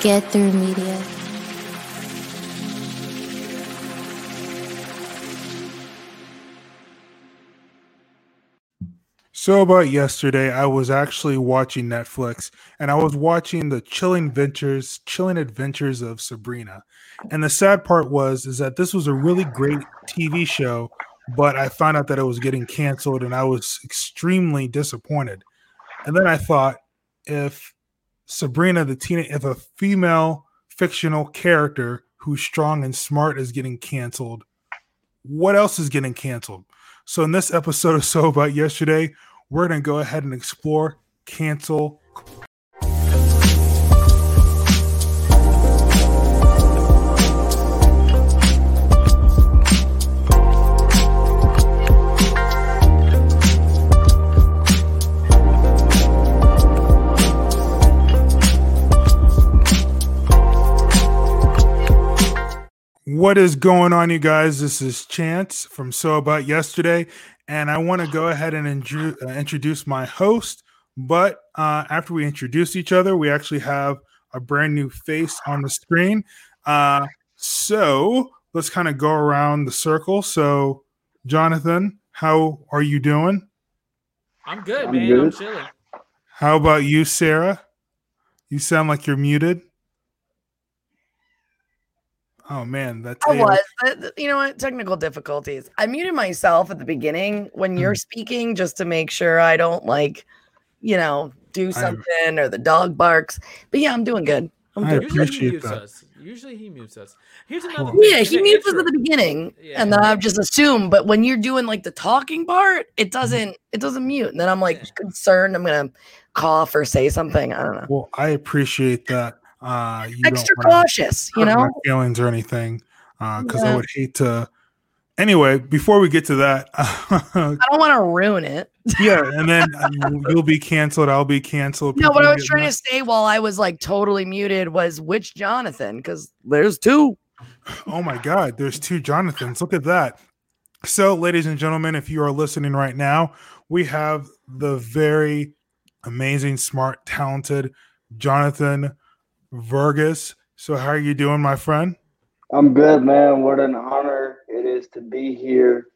Get through media. So about yesterday, I was actually watching Netflix and I was watching the chilling adventures, chilling adventures of Sabrina. And the sad part was is that this was a really great TV show, but I found out that it was getting canceled and I was extremely disappointed. And then I thought if Sabrina the teen if a female fictional character who's strong and smart is getting canceled, what else is getting canceled? So in this episode of So About Yesterday, we're going to go ahead and explore cancel What is going on, you guys? This is Chance from So About Yesterday, and I want to go ahead and uh, introduce my host. But uh, after we introduce each other, we actually have a brand new face on the screen. Uh, so let's kind of go around the circle. So, Jonathan, how are you doing? I'm good, I'm man. Good. I'm chilling. How about you, Sarah? You sound like you're muted. Oh man, that's I was, but you know what? Technical difficulties. I muted myself at the beginning when you're mm. speaking just to make sure I don't like, you know, do something I'm, or the dog barks. But yeah, I'm doing good. I'm I doing appreciate that. Us. Usually he mutes us. Here's another. Yeah, he mutes us at the beginning, yeah. and then I've just assumed. But when you're doing like the talking part, it mm-hmm. doesn't. It doesn't mute, and then I'm like yeah. concerned. I'm gonna cough or say something. I don't know. Well, I appreciate that uh, you extra cautious, you know, feelings or anything, because uh, yeah. I would hate to. Anyway, before we get to that, I don't want to ruin it. yeah, and then um, you'll be canceled. I'll be canceled. No, what I was trying to say while I was like totally muted was which Jonathan, because there's two. Oh my God, there's two Jonathans. Look at that. So, ladies and gentlemen, if you are listening right now, we have the very amazing, smart, talented Jonathan Vargas. So, how are you doing, my friend? I'm good, man. What an honor it is to be here.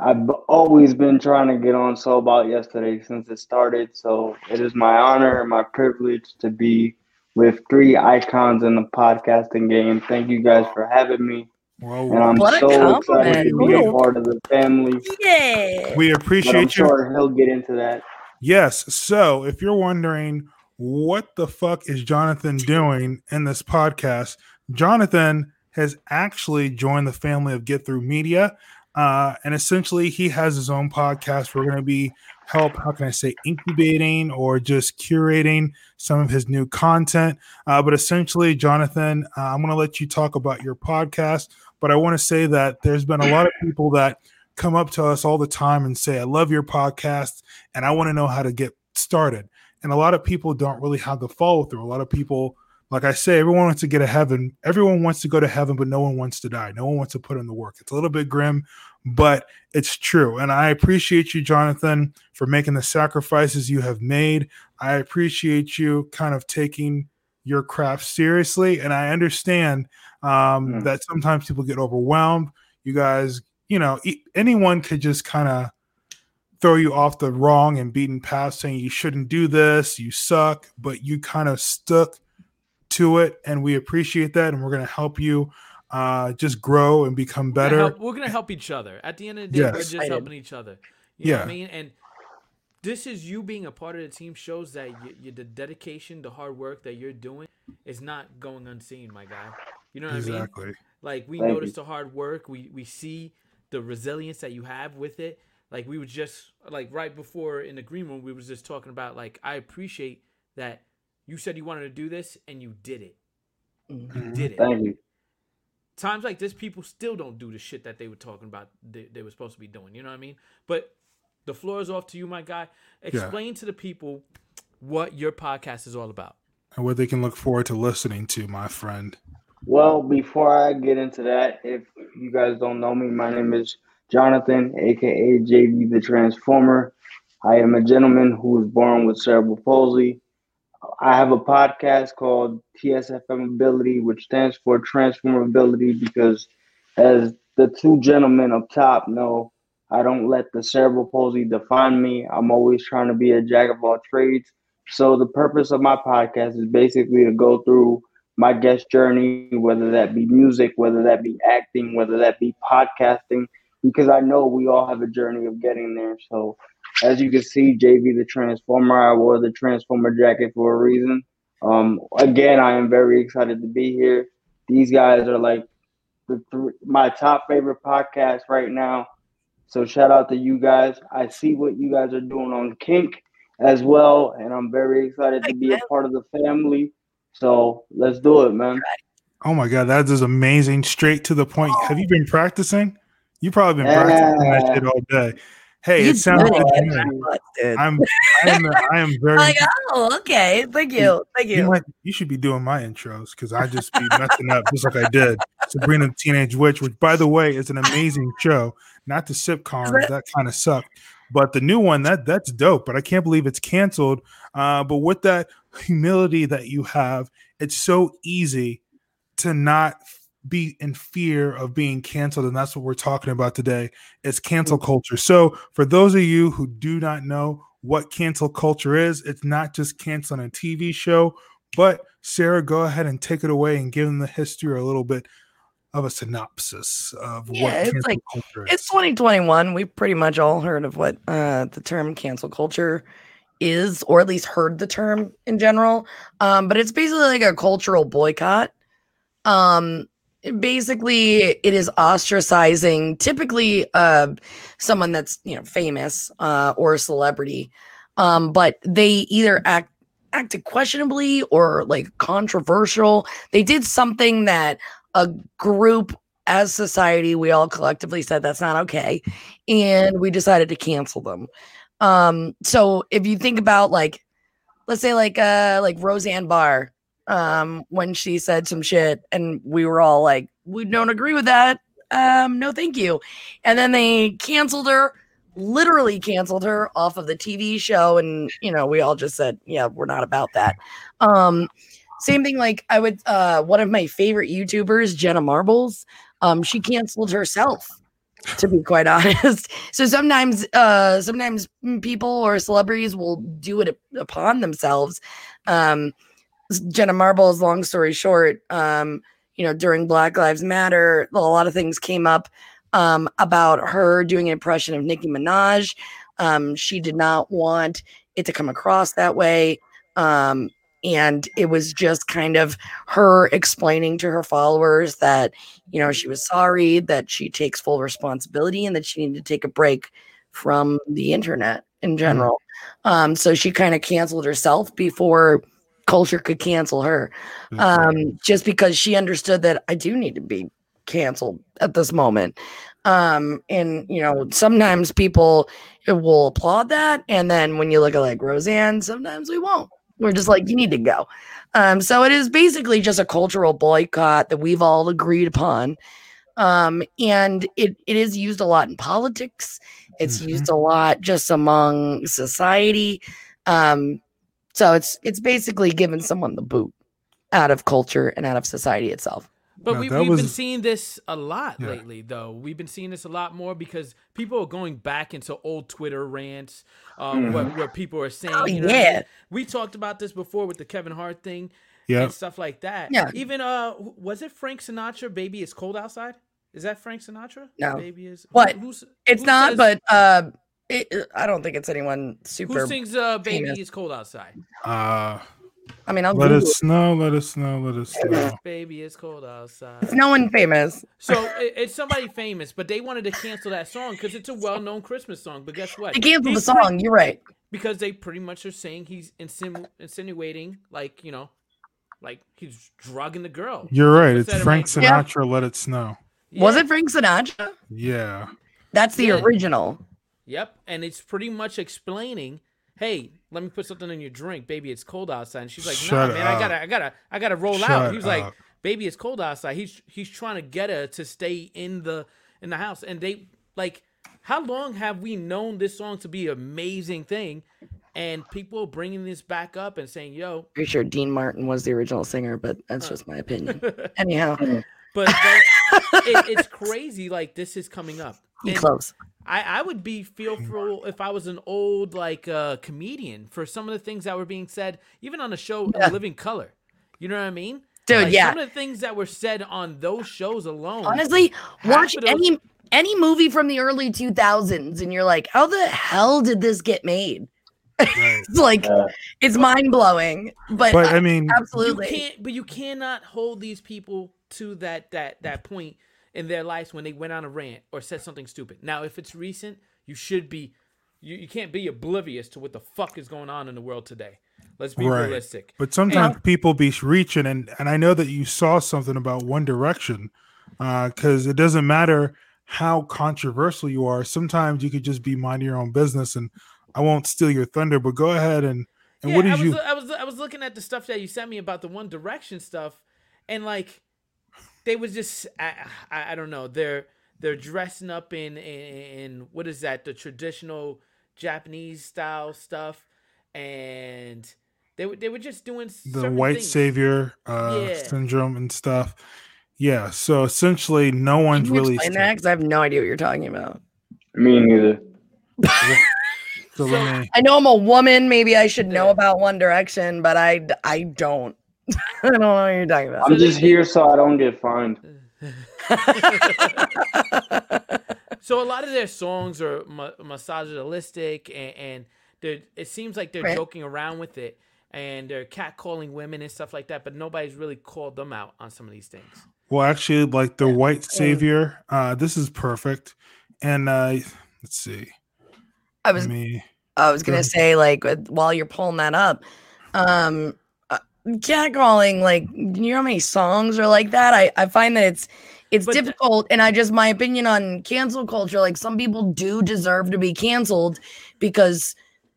I've always been trying to get on So About Yesterday since it started. So, it is my honor and my privilege to be with three icons in the podcasting game. Thank you guys for having me. Well, and I'm so excited to be a part of the family. Yeah. We appreciate I'm you. Sure, he'll get into that. Yes. So, if you're wondering what the fuck is Jonathan doing in this podcast? Jonathan has actually joined the family of Get Through Media. Uh, and essentially, he has his own podcast. We're going to be help, how can I say, incubating or just curating some of his new content. Uh, but essentially, Jonathan, uh, I'm going to let you talk about your podcast. But I want to say that there's been a lot of people that come up to us all the time and say, I love your podcast and I want to know how to get started. And a lot of people don't really have the follow through. A lot of people, like I say, everyone wants to get to heaven. Everyone wants to go to heaven, but no one wants to die. No one wants to put in the work. It's a little bit grim, but it's true. And I appreciate you, Jonathan, for making the sacrifices you have made. I appreciate you kind of taking your craft seriously. And I understand um, mm. that sometimes people get overwhelmed. You guys, you know, anyone could just kind of throw you off the wrong and beaten path saying you shouldn't do this, you suck, but you kind of stuck to it and we appreciate that and we're going to help you uh just grow and become better. We're going to help each other. At the end of the day, yes. we're just helping each other. You yeah. I mean? And this is you being a part of the team shows that you, you, the dedication, the hard work that you're doing is not going unseen, my guy. You know what exactly. I mean? Like we Thank notice you. the hard work, we we see the resilience that you have with it, like we were just like right before in the green room, we was just talking about like I appreciate that you said you wanted to do this and you did it. Mm-hmm. You did it. Thank you. Times like this, people still don't do the shit that they were talking about they, they were supposed to be doing. You know what I mean? But the floor is off to you, my guy. Explain yeah. to the people what your podcast is all about and what they can look forward to listening to, my friend. Well, before I get into that, if you guys don't know me, my name is Jonathan, aka JV the Transformer. I am a gentleman who was born with cerebral palsy. I have a podcast called TSFM Ability, which stands for Transformability, because as the two gentlemen up top know, I don't let the cerebral palsy define me. I'm always trying to be a jack of all trades. So the purpose of my podcast is basically to go through my guest journey, whether that be music, whether that be acting, whether that be podcasting, because I know we all have a journey of getting there. So as you can see, JV the Transformer, I wore the Transformer jacket for a reason. Um, again, I am very excited to be here. These guys are like the th- my top favorite podcast right now. So shout out to you guys. I see what you guys are doing on Kink as well, and I'm very excited to be a part of the family. So let's do it, man. Oh my god, that is amazing. Straight to the point. Have you been practicing? You probably been practicing yeah. that shit all day. Hey, you it sounds like I'm, I am, I am very. Like, oh, okay. Thank you, thank you. You, might, you should be doing my intros because I just be messing up just like I did Sabrina the Teenage Witch, which, by the way, is an amazing show. Not the sitcom that kind of sucked, but the new one that that's dope. But I can't believe it's canceled. Uh, but with that humility that you have, it's so easy to not be in fear of being canceled and that's what we're talking about today it's cancel mm. culture. So for those of you who do not know what cancel culture is it's not just canceling a tv show but sarah go ahead and take it away and give them the history or a little bit of a synopsis of yeah, what it's like it's 2021 we've pretty much all heard of what uh, the term cancel culture is or at least heard the term in general. Um, but it's basically like a cultural boycott. Um, basically it is ostracizing typically uh someone that's you know famous uh or a celebrity. Um but they either act acted questionably or like controversial. They did something that a group as society we all collectively said that's not okay and we decided to cancel them. Um so if you think about like let's say like uh like roseanne barr um, when she said some shit, and we were all like, "We don't agree with that. Um, no, thank you." And then they canceled her, literally canceled her off of the TV show, and you know, we all just said, "Yeah, we're not about that." Um, same thing. Like I would, uh, one of my favorite YouTubers, Jenna Marbles, um, she canceled herself to be quite honest. So sometimes uh sometimes people or celebrities will do it upon themselves. Um Jenna Marbles, long story short, um, you know, during Black Lives Matter, a lot of things came up um, about her doing an impression of Nicki Minaj. Um, she did not want it to come across that way. Um, and it was just kind of her explaining to her followers that, you know, she was sorry, that she takes full responsibility, and that she needed to take a break from the internet in mm-hmm. general. Um, so she kind of canceled herself before culture could cancel her um, just because she understood that I do need to be canceled at this moment. Um, and you know, sometimes people will applaud that, and then when you look at like Roseanne, sometimes we won't. We're just like, you need to go. Um, so it is basically just a cultural boycott that we've all agreed upon. Um, and it, it is used a lot in politics. It's mm-hmm. used a lot just among society. Um, so it's it's basically giving someone the boot out of culture and out of society itself. But no, we, have was... been seeing this a lot yeah. lately, though. We've been seeing this a lot more because people are going back into old Twitter rants, uh, mm-hmm. where, where, people are saying, oh, you know, yeah. we talked about this before with the Kevin Hart thing, yeah, and stuff like that. Yeah, even uh, was it Frank Sinatra? Baby, it's cold outside. Is that Frank Sinatra? No, baby is what? Who's, it's who not, says... but uh, it, I don't think it's anyone super. Who sings uh, "Baby famous. It's Cold Outside"? Uh I mean, I'll let it snow, let it snow, let it snow. Baby, it's cold outside. It's no one famous. So it, it's somebody famous, but they wanted to cancel that song because it's a well-known Christmas song. But guess what? They canceled the song. Pretty, you're right. Because they pretty much are saying he's insinu- insinuating, like you know, like he's drugging the girl. You're right. It's Frank Sinatra. Yeah. Let it snow. Yeah. Was it Frank Sinatra? Yeah. That's the yeah. original. Yep, and it's pretty much explaining, "Hey, let me put something in your drink, baby. It's cold outside." And she's like, No, "Nah, man, I gotta, I gotta, I gotta roll Shut out." He was up. like, "Baby, it's cold outside." He's he's trying to get her to stay in the in the house, and they like how long have we known this song to be an amazing thing? And people bringing this back up and saying, "Yo, pretty sure Dean Martin was the original singer, but that's uh. just my opinion." Anyhow, but, but it, it's crazy. Like this is coming up. And close. I, I would be fearful if I was an old like uh, comedian for some of the things that were being said, even on the show yeah. Living Color. You know what I mean? Dude, like, yeah. Some of the things that were said on those shows alone. Honestly, watch those... any any movie from the early 2000s and you're like, how the hell did this get made? Right. it's like uh, it's mind blowing, but, but I mean, absolutely. You can't, but you cannot hold these people to that that that point in their lives when they went on a rant or said something stupid. Now, if it's recent, you should be. You, you can't be oblivious to what the fuck is going on in the world today. Let's be right. realistic. But sometimes and, people be reaching, and and I know that you saw something about One Direction, because uh, it doesn't matter how controversial you are. Sometimes you could just be minding your own business, and I won't steal your thunder. But go ahead and and yeah, what did I was, you? I was I was looking at the stuff that you sent me about the One Direction stuff, and like they was just I, I, I don't know they're they're dressing up in, in in what is that the traditional Japanese style stuff, and they were they were just doing the white things. savior uh, yeah. syndrome and stuff. Yeah, so essentially, no one's really. Explain that because I have no idea what you're talking about. Me neither. so me... I know I'm a woman. Maybe I should know about One Direction, but I I don't. I don't know what you're talking about. I'm just here so I don't get fined. so a lot of their songs are ma- misogynistic, and, and it seems like they're right. joking around with it, and they're catcalling women and stuff like that. But nobody's really called them out on some of these things. Well, actually, like the white savior, uh, this is perfect. And uh, let's see. I was Me. I was gonna say like while you're pulling that up, um, catcalling like you know how many songs are like that. I I find that it's it's but difficult, and I just my opinion on cancel culture. Like some people do deserve to be canceled because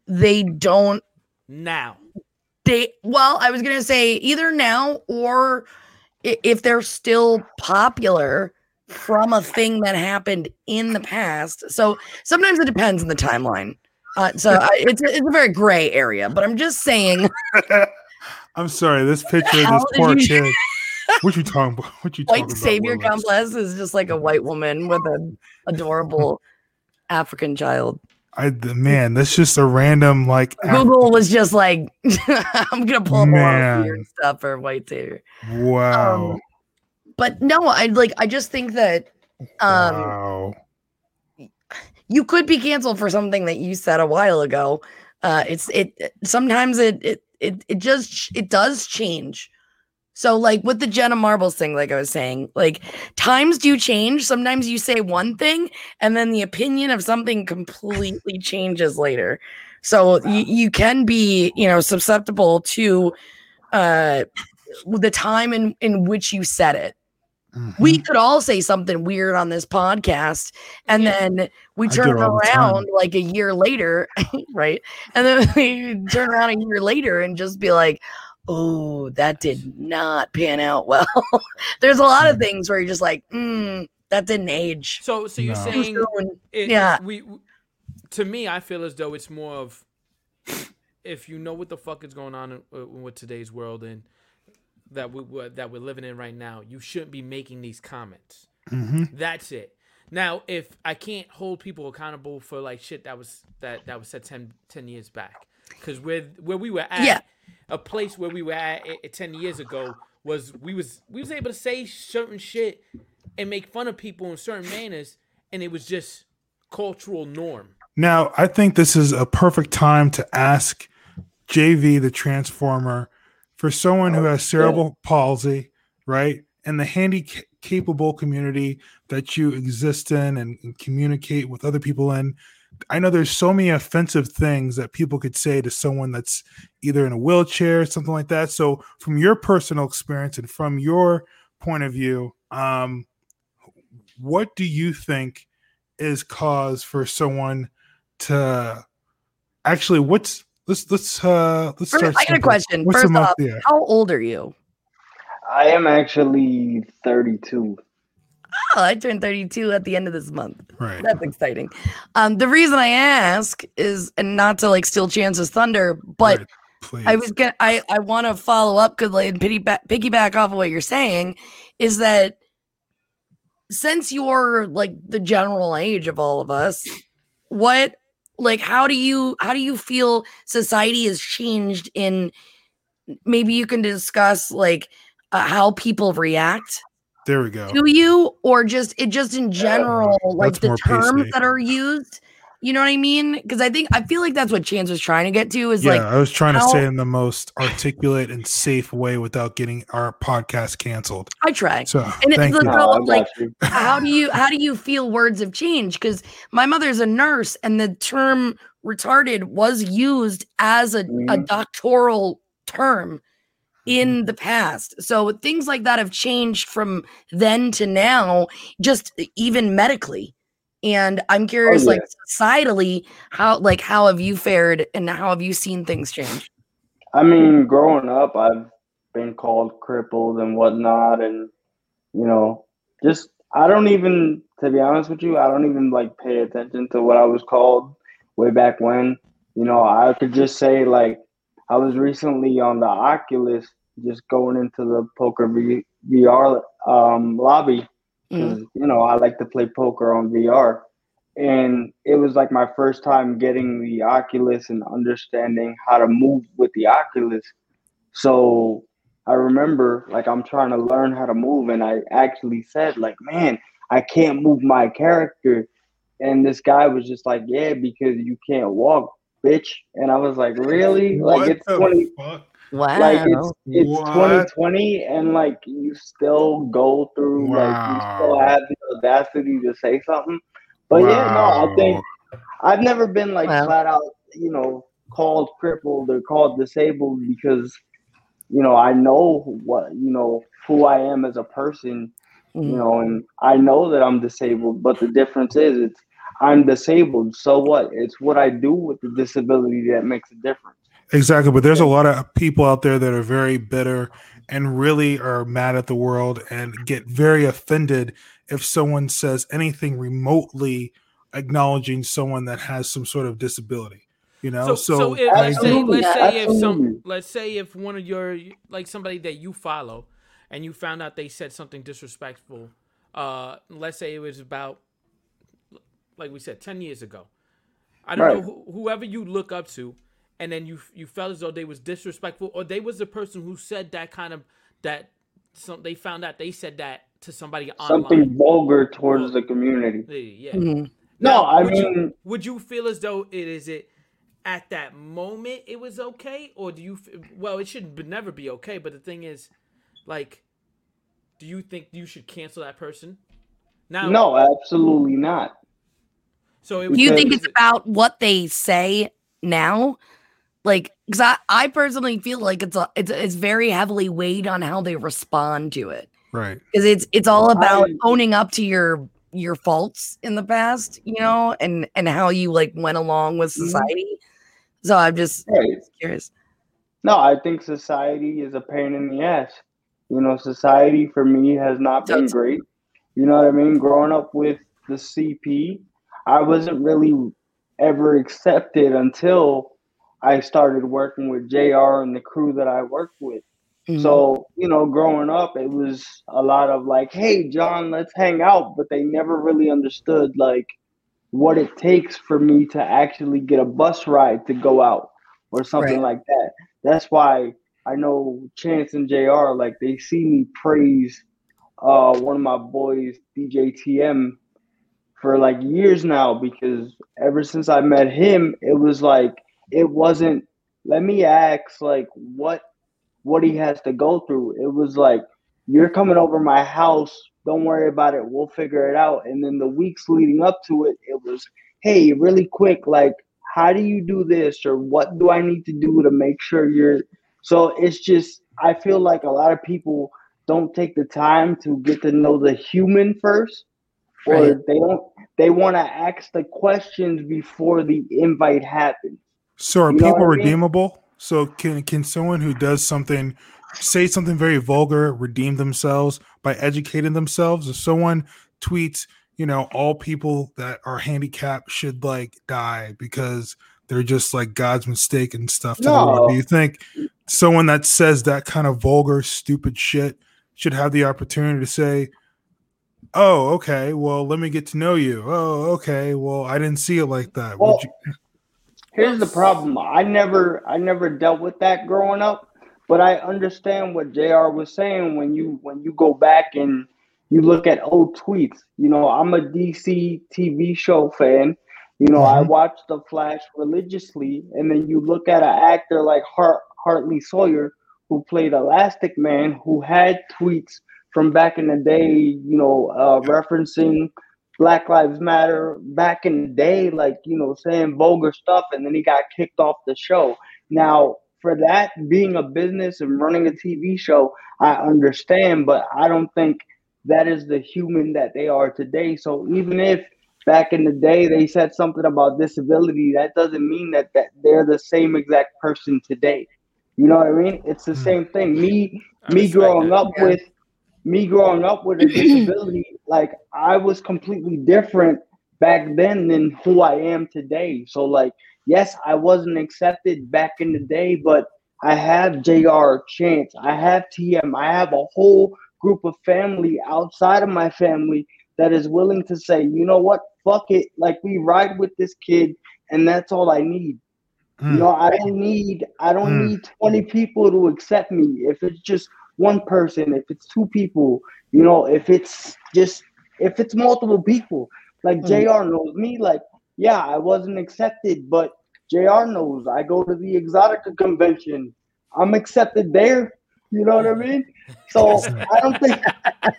they don't now. They well, I was gonna say either now or if they're still popular from a thing that happened in the past. So sometimes it depends on the timeline. Uh, so I, it's, a, it's a very gray area, but I'm just saying. I'm sorry, this picture of this poor you... kid. What you talking about? What you talking about? white savior complex is just like a white woman with an adorable African child. I man, that's just a random like Google was just like, I'm gonna pull more weird stuff for white savior. Wow. Um, but no, I like I just think that um wow. you could be canceled for something that you said a while ago. Uh it's it sometimes it it it, it just it does change so, like with the Jenna Marbles thing, like I was saying, like times do change. Sometimes you say one thing, and then the opinion of something completely changes later. So you, you can be, you know, susceptible to uh the time in in which you said it. Mm-hmm. We could all say something weird on this podcast, and then we turn around like a year later, right? And then we turn around a year later and just be like, oh, that did not pan out well. There's a lot of hmm. things where you're just like, mm, that didn't age. So, so you're no. saying, it, yeah. We, to me, I feel as though it's more of if you know what the fuck is going on in, uh, with today's world and that we that we're living in right now, you shouldn't be making these comments. Mm-hmm. That's it. Now, if I can't hold people accountable for like shit that was that that was said 10, 10 years back, because where where we were at, yeah a place where we were at, at ten years ago was we was we was able to say certain shit and make fun of people in certain manners, and it was just cultural norm. Now, I think this is a perfect time to ask JV the Transformer for someone who has cerebral palsy, right? And the handy capable community that you exist in and, and communicate with other people in I know there's so many offensive things that people could say to someone that's either in a wheelchair, or something like that. So, from your personal experience and from your point of view, um, what do you think is cause for someone to actually? What's let's let's uh let's start. I got a question. What's First off, how old are you? I am actually 32. oh, I turned 32 at the end of this month. Right. That's exciting. Um, the reason I ask is, and not to like steal Chance's thunder, but right. I was get I I want to follow up because like piggyback piggyback off of what you're saying is that since you're like the general age of all of us, what like how do you how do you feel society has changed in maybe you can discuss like uh, how people react there we go. to you or just it just in general like the terms that are used you know what I mean? Because I think I feel like that's what Chance was trying to get to. Is yeah, like I was trying how, to say in the most articulate and safe way without getting our podcast canceled. I try. So and thank it's you. No, like how do you how do you feel words have changed? Because my mother's a nurse, and the term retarded was used as a, mm-hmm. a doctoral term in mm-hmm. the past. So things like that have changed from then to now, just even medically. And I'm oh, curious, oh, yeah. like societally, how like how have you fared and how have you seen things change? I mean, growing up, I've been called crippled and whatnot, and you know, just I don't even, to be honest with you, I don't even like pay attention to what I was called way back when. You know, I could just say like I was recently on the Oculus, just going into the poker v- VR um, lobby, mm. you know I like to play poker on VR, and it was like my first time getting the Oculus and understanding how to move with the Oculus. So I remember like I'm trying to learn how to move, and I actually said like, man, I can't move my character, and this guy was just like, yeah, because you can't walk, bitch. And I was like, really? Like it's twenty. Fuck? Wow. Like it's it's what? 2020 and like you still go through wow. like you still have the audacity to say something. But wow. yeah, no, I think I've never been like wow. flat out, you know, called crippled or called disabled because you know, I know what, you know, who I am as a person, mm-hmm. you know, and I know that I'm disabled, but the difference is it's I'm disabled. So what? It's what I do with the disability that makes a difference. Exactly, but there's a lot of people out there that are very bitter and really are mad at the world and get very offended if someone says anything remotely acknowledging someone that has some sort of disability. You know, so, so, so if, let's say let's say if some let's say if one of your like somebody that you follow and you found out they said something disrespectful, uh, let's say it was about like we said ten years ago. I don't right. know wh- whoever you look up to and then you you felt as though they was disrespectful or they was the person who said that kind of that some they found out they said that to somebody online. something vulgar towards the community. Yeah mm-hmm. no i would mean you, would you feel as though it is it at that moment it was okay or do you well it should never be okay but the thing is like do you think you should cancel that person? Now no absolutely not. So do you think it's about what they say now like because I, I personally feel like it's a, it's it's very heavily weighed on how they respond to it. Right. Because it's it's all about I, owning up to your your faults in the past you know and and how you like went along with mm-hmm. society. Mm-hmm. so i'm just right. curious. No i think society is a pain in the ass. You know society for me has not been great. You know what i mean? Growing up with the cp i wasn't really ever accepted until I started working with JR and the crew that I worked with. Mm-hmm. So, you know, growing up, it was a lot of like, hey, John, let's hang out. But they never really understood like what it takes for me to actually get a bus ride to go out or something right. like that. That's why I know Chance and JR, like, they see me praise uh, one of my boys, DJ TM, for like years now because ever since I met him, it was like, it wasn't let me ask like what what he has to go through. It was like you're coming over my house, don't worry about it, we'll figure it out. And then the weeks leading up to it, it was, hey, really quick, like how do you do this or what do I need to do to make sure you're so it's just I feel like a lot of people don't take the time to get to know the human first or right. they don't they want to ask the questions before the invite happens so are you people redeemable? So can can someone who does something say something very vulgar, redeem themselves by educating themselves. If someone tweets, you know, all people that are handicapped should like die because they're just like God's mistake and stuff. To no. Do you think someone that says that kind of vulgar, stupid shit should have the opportunity to say, "Oh, okay, well, let me get to know you." Oh, okay, well, I didn't see it like that. Well, you- here's the problem. I never, I never dealt with that growing up, but I understand what Jr. was saying when you when you go back and you look at old tweets. You know, I'm a DC TV show fan. You know, mm-hmm. I watch The Flash religiously, and then you look at an actor like Hart Hartley Sawyer, who played Elastic Man, who had tweets from back in the day. You know, uh, referencing Black Lives Matter back in the day, like you know, saying vulgar stuff, and then he got kicked off the show. Now, for that being a business and running a TV show, I understand, but I don't think that is the human that they are today. So even if back in the day they said something about disability, that doesn't mean that, that they're the same exact person today. You know what I mean? It's the hmm. same thing. Me me growing up yeah. with me growing up with a disability, like I was completely different back then than who I am today. So like yes, I wasn't accepted back in the day, but I have JR Chance, I have TM, I have a whole group of family outside of my family that is willing to say, you know what, fuck it. Like we ride with this kid, and that's all I need. Mm. You know, I don't need I don't mm. need 20 people to accept me. If it's just one person, if it's two people, you know, if it's just if it's multiple people. Like mm. JR knows me, like, yeah, I wasn't accepted, but JR knows I go to the Exxxotica convention. I'm accepted there. You know what I mean? So I don't think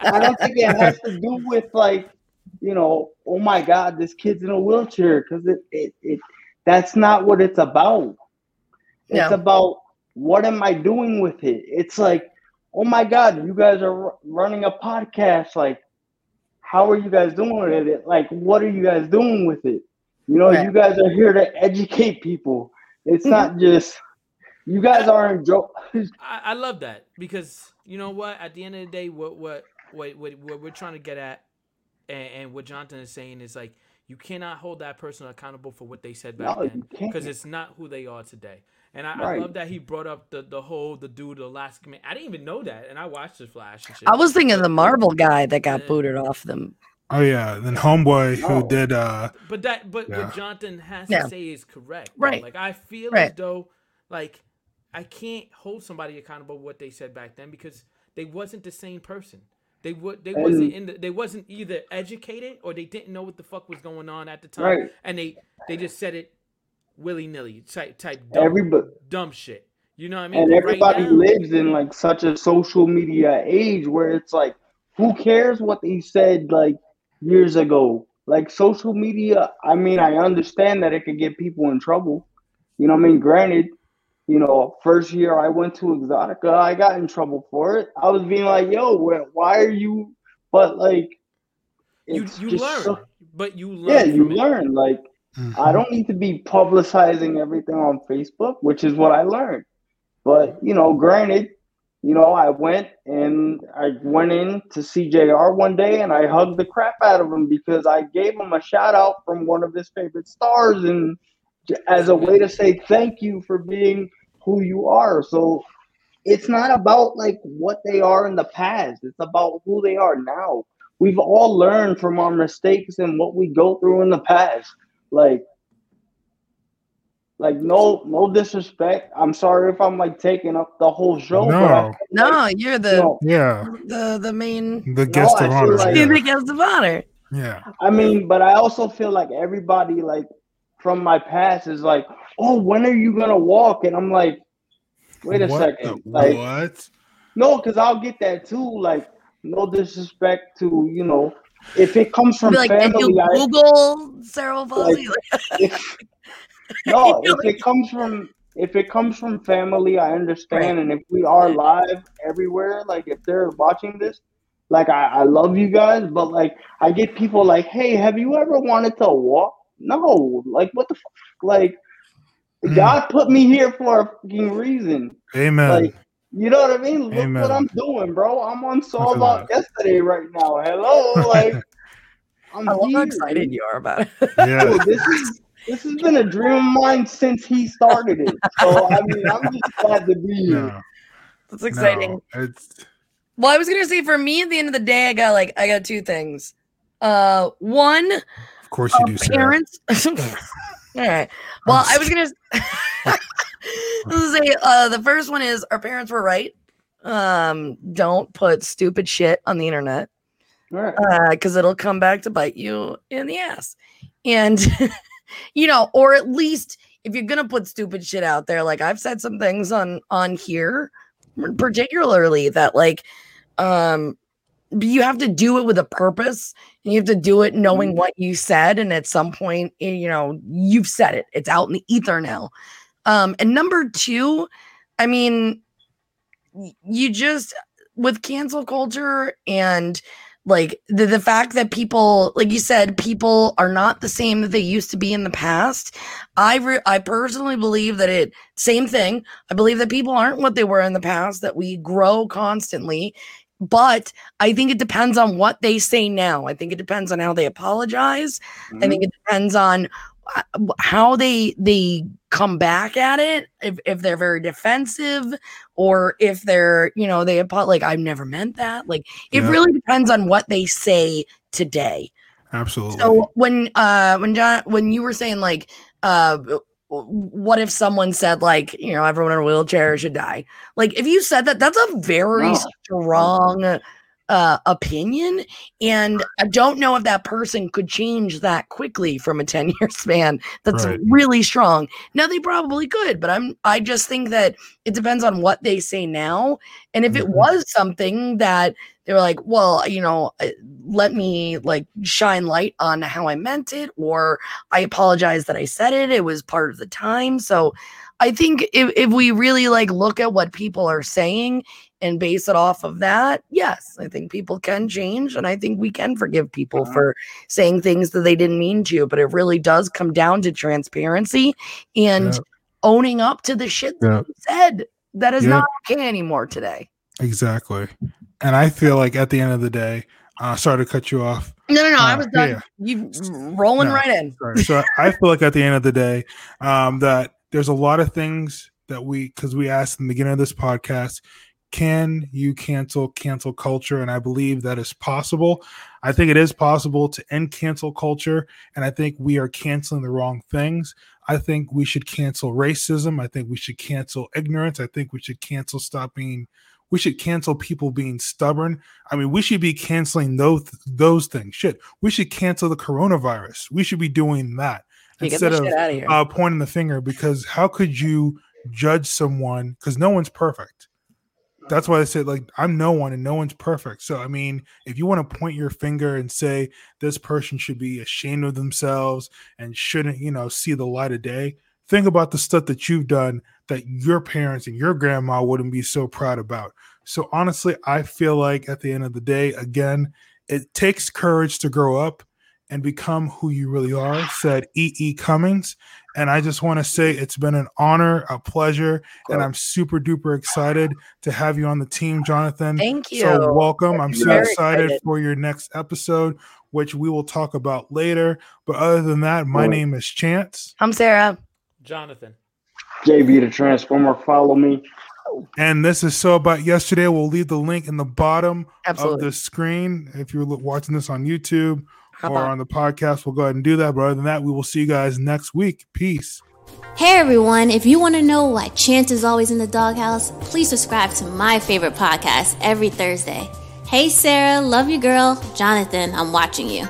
I don't think it has to do with like, you know, oh my God, this kid's in a wheelchair because it, it it that's not what it's about. It's yeah. about what am I doing with it? It's like, oh my God, you guys are running a podcast. Like, how are you guys doing with it? Like, what are you guys doing with it? You know, you guys are here to educate people. It's not mm-hmm. just you guys aren't joke. I, I love that because you know what? At the end of the day, what what what what, what we're trying to get at, and, and, what Jonathan is saying is like you cannot hold that person accountable for what they said back no, then because it's not who they are today. And I, right. I, love that he brought up the, the whole the dude the last man. I didn't even know that, and I watched the Flash. I was thinking of the Marvel guy that got booted off them. Oh yeah, then Homeboy who oh. did. uh But that, but yeah. what Jonathan has yeah. to say is correct, right? Like I feel right. as though, like I can't hold somebody accountable what they said back then because they wasn't the same person. They would they wasn't in the, they wasn't either educated or they didn't know what the fuck was going on at the time, right. and they they just said it willy nilly type type dumb, everybody, dumb shit. You know what I mean? And everybody right now, lives in like such a social media age where it's like, who cares what they said like years ago? Like social media, I mean, I understand that it could get people in trouble. You know what I mean? Granted, you know, first year I went to Exxxotica, I got in trouble for it. I was being like, "Yo, why are you?" But like, you you learn, so, but you learn. Yeah, you learn. Like, mm-hmm. I don't need to be publicizing everything on Facebook, which is what I learned. But you know, granted, you know, I went and I went in to CJR one day and I hugged the crap out of him because I gave him a shout out from one of his favorite stars and as a way to say thank you for being who you are. So it's not about like what they are in the past. It's about who they are now. We've all learned from our mistakes and what we go through in the past. Like like no no disrespect. I'm sorry if I'm like taking up the whole show. No, no, you're the you know, yeah the the main the guest no, of honor. Like, yeah. the guest of honor. Yeah. I mean, but I also feel like everybody like from my past is like, oh, when are you gonna walk? And I'm like, wait a what second, like what? No, because I'll get that too. Like, no disrespect to you know, if it comes from like, family, I, Google cerebral palsy. Like, if, no, if it comes from if it comes from family, I understand. Right. And if we are live everywhere, like if they're watching this, like I, I love you guys, but like I get people like, hey, have you ever wanted to walk? No, like what the fuck? Like mm. God put me here for a fucking reason. Amen. Like You know what I mean? Look Amen. what I'm doing, bro. I'm on so about yesterday right now. Hello, like I'm I love how excited you are about it. Yeah. Dude, this is this has been a dream of mine since he started it. So I mean, I'm just glad to be here. No. That's exciting. No, it's well, I was gonna say for me at the end of the day, I got like I got two things. Uh, one, of course you uh, do. Parents. All right. Well, I was gonna say uh, the first one is our parents were right. Um, don't put stupid shit on the internet because uh, it'll come back to bite you in the ass. And you know, or at least if you're gonna put stupid shit out there, like I've said some things on on here, particularly that like um you have to do it with a purpose and you have to do it knowing mm-hmm. what you said and at some point eh, you know you've said it it's out in the ether now um and number two i mean you just with cancel culture and like the, the fact that people like you said people are not the same that they used to be in the past i re- i personally believe that it same thing. I believe that people aren't what they were in the past that we grow constantly but i think it depends on what they say now. I think it depends on how they apologize. Mm-hmm. i think it depends on how they they come back at it if, if they're very defensive or if they're you know they like i've never meant that like it yeah. really depends on what they say today absolutely so when uh when john when you were saying like uh what if someone said like you know everyone in a wheelchair should die like if you said that that's a very no. strong uh, opinion. And I don't know if that person could change that quickly from a 10 year span. That's right. really strong. Now they probably could, but I'm, I just think that it depends on what they say now. And if it mm-hmm. was something that they were like, well, you know, uh, let me like shine light on how I meant it, or I apologize that I said it. It was part of the time. So I think if, if we really like look at what people are saying and base it off of that, yes, I think people can change. And I think we can forgive people uh-huh. for saying things that they didn't mean to. But it really does come down to transparency and yeah. owning up to the shit that yeah. you said. That is yeah. not okay anymore today. Exactly. And I feel like at the end of the day, uh, sorry to cut you off. No, no, no. Uh, I was done. You rolling no, right in. Sorry. So I feel like at the end of the day, um, that there's a lot of things that we because we asked in the beginning of this podcast can you cancel cancel culture? And I believe that is possible. I think it is possible to end cancel culture. And I think we are canceling the wrong things. I think we should cancel racism. I think we should cancel ignorance. I think we should cancel stop being we should cancel people being stubborn. I mean, we should be canceling those those things. Shit, we should cancel the coronavirus. We should be doing that instead of, of uh, pointing the finger. Because how could you judge someone? Because no one's perfect that's why I said like I'm no one and no one's perfect. So I mean, if you want to point your finger and say this person should be ashamed of themselves and shouldn't, you know, see the light of day, think about the stuff that you've done that your parents and your grandma wouldn't be so proud about. So honestly, I feel like at the end of the day, again, it takes courage to grow up and become who you really are, said E. E. Cummings. And I just want to say it's been an honor, a pleasure, cool. and I'm super duper excited to have you on the team, Jonathan. Thank you. So welcome. I'm so excited, excited, for your next episode, which we will talk about later. But other than that, my cool. name is Chance. I'm Sarah. Jonathan. JV the Transformer. Follow me. And this is so about yesterday. We'll leave the link in the bottom Absolutely. of the screen if you're watching this on YouTube or on the podcast, we'll go ahead and do that. But other than that, we will see you guys next week. Peace. Hey everyone, if you want to know why Chance is always in the doghouse, please subscribe to my favorite podcast every Thursday. Hey Sarah, love you girl. Jonathan, I'm watching you.